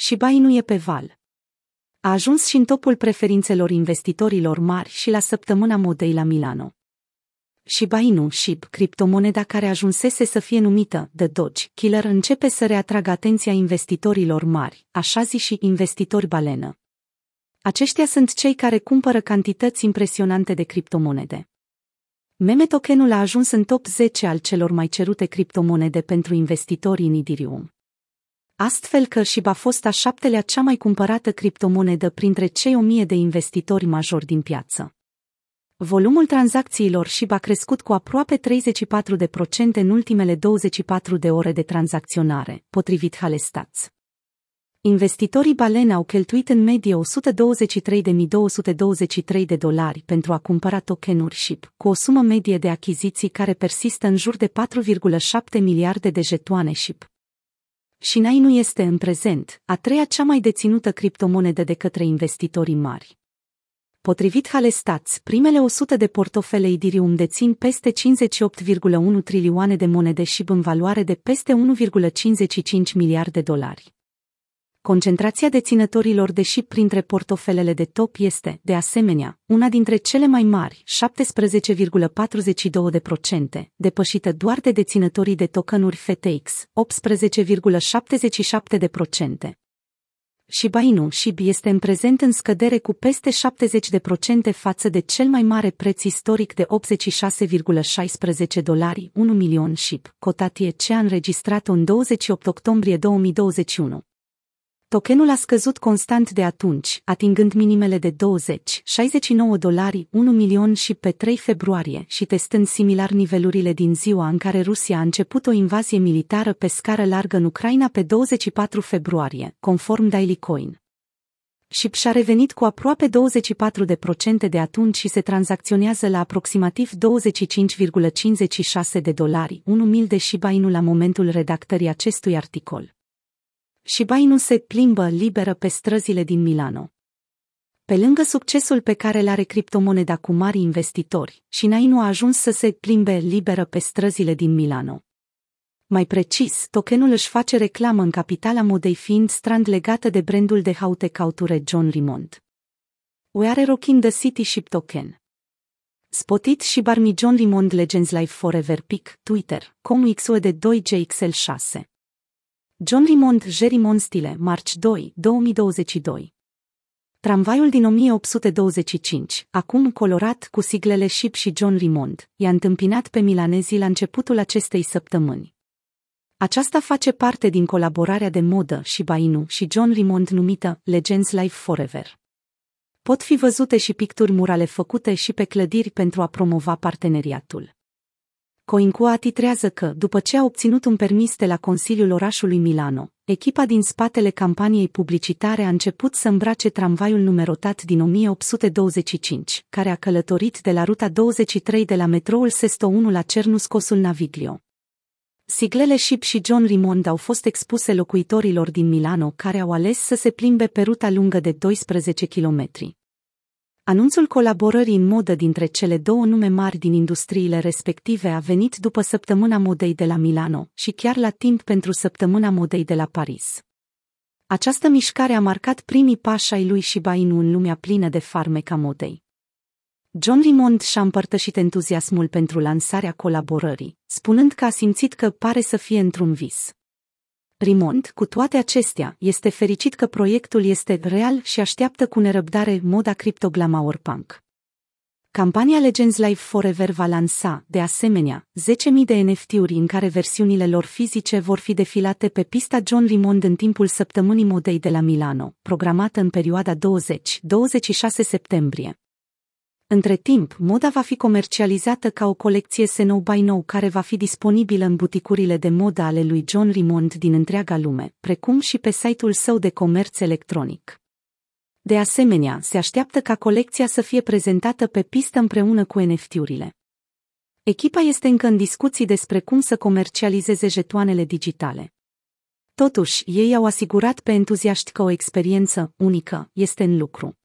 Shiba Inu e pe val. A ajuns și în topul preferințelor investitorilor mari și la săptămâna modei la Milano. Shiba Inu, SHIB, criptomoneda care ajunsese să fie numită The Doge Killer, începe să reatragă atenția investitorilor mari, așa zi și investitori balenă. Aceștia sunt cei care cumpără cantități impresionante de criptomonede. Meme tokenul a ajuns în top 10 al celor mai cerute criptomonede pentru investitori în Ethereum. Astfel că SHIB a fost a șaptelea cea mai cumpărată criptomonedă printre cei o mie de investitori majori din piață. Volumul tranzacțiilor SHIB a crescut cu aproape 34% în ultimele 24 de ore de tranzacționare, potrivit Halestats. Investitorii balene au cheltuit în medie 123.223 de dolari pentru a cumpăra tokenuri SHIB, cu o sumă medie de achiziții care persistă în jur de 4,7 miliarde de jetoane SHIB. Shinai nu este în prezent a treia cea mai deținută criptomonedă de către investitorii mari. Potrivit Halestats, primele 100 de portofele Ethereum dețin peste 58,1 trilioane de monede și în valoare de peste 1,55 miliarde de dolari. Concentrația deținătorilor de SHIB printre portofelele de top este, de asemenea, una dintre cele mai mari, 17,42%, depășită doar de deținătorii de tokenuri FTX, 18,77%. Shiba Inu SHIB este în prezent în scădere cu peste 70% față de cel mai mare preț istoric de 86,16 dolari, 1 milion SHIB, cotat ce a înregistrat în 28 octombrie 2021. Tokenul a scăzut constant de atunci, atingând minimele de 20, 69 dolari, 1 milion și pe 3 februarie și testând similar nivelurile din ziua în care Rusia a început o invazie militară pe scară largă în Ucraina pe 24 februarie, conform Daily Coin. Și și-a revenit cu aproape 24% de atunci și se tranzacționează la aproximativ 25,56 de dolari, 1 mil de Shiba Inu la momentul redactării acestui articol și nu se plimbă liberă pe străzile din Milano. Pe lângă succesul pe care îl are criptomoneda cu mari investitori, și nu a ajuns să se plimbe liberă pe străzile din Milano. Mai precis, tokenul își face reclamă în capitala modei fiind strand legată de brandul de haute cauture John Rimond. We are rocking the city ship token. Spotit și Barmi John Rimond Legends Live Forever Pic, Twitter, ComXUE de 2JXL6. John Rimond Jerimond Stile, marci 2, 2022 Tramvaiul din 1825, acum colorat cu siglele Ship și John Rimond, i-a întâmpinat pe milanezii la începutul acestei săptămâni. Aceasta face parte din colaborarea de modă și Bainu și John Rimond numită Legends Life Forever. Pot fi văzute și picturi murale făcute și pe clădiri pentru a promova parteneriatul. Coincua titrează că, după ce a obținut un permis de la Consiliul Orașului Milano, echipa din spatele campaniei publicitare a început să îmbrace tramvaiul numerotat din 1825, care a călătorit de la ruta 23 de la metroul Sesto 1 la Cernuscosul Naviglio. Siglele Ship și John Rimond au fost expuse locuitorilor din Milano care au ales să se plimbe pe ruta lungă de 12 kilometri. Anunțul colaborării în modă dintre cele două nume mari din industriile respective a venit după săptămâna modei de la Milano și chiar la timp pentru săptămâna modei de la Paris. Această mișcare a marcat primii pași ai lui și Bainu în lumea plină de farmeca modei. John Rimond și-a împărtășit entuziasmul pentru lansarea colaborării, spunând că a simțit că pare să fie într-un vis. Rimond, cu toate acestea, este fericit că proiectul este real și așteaptă cu nerăbdare moda criptoglamour punk. Campania Legends Live Forever va lansa, de asemenea, 10.000 de NFT-uri în care versiunile lor fizice vor fi defilate pe pista John Rimond în timpul săptămânii modei de la Milano, programată în perioada 20-26 septembrie. Între timp, moda va fi comercializată ca o colecție Snow by Nou care va fi disponibilă în buticurile de modă ale lui John Rimond din întreaga lume, precum și pe site-ul său de comerț electronic. De asemenea, se așteaptă ca colecția să fie prezentată pe pistă împreună cu NFT-urile. Echipa este încă în discuții despre cum să comercializeze jetoanele digitale. Totuși, ei au asigurat pe entuziaști că o experiență unică este în lucru.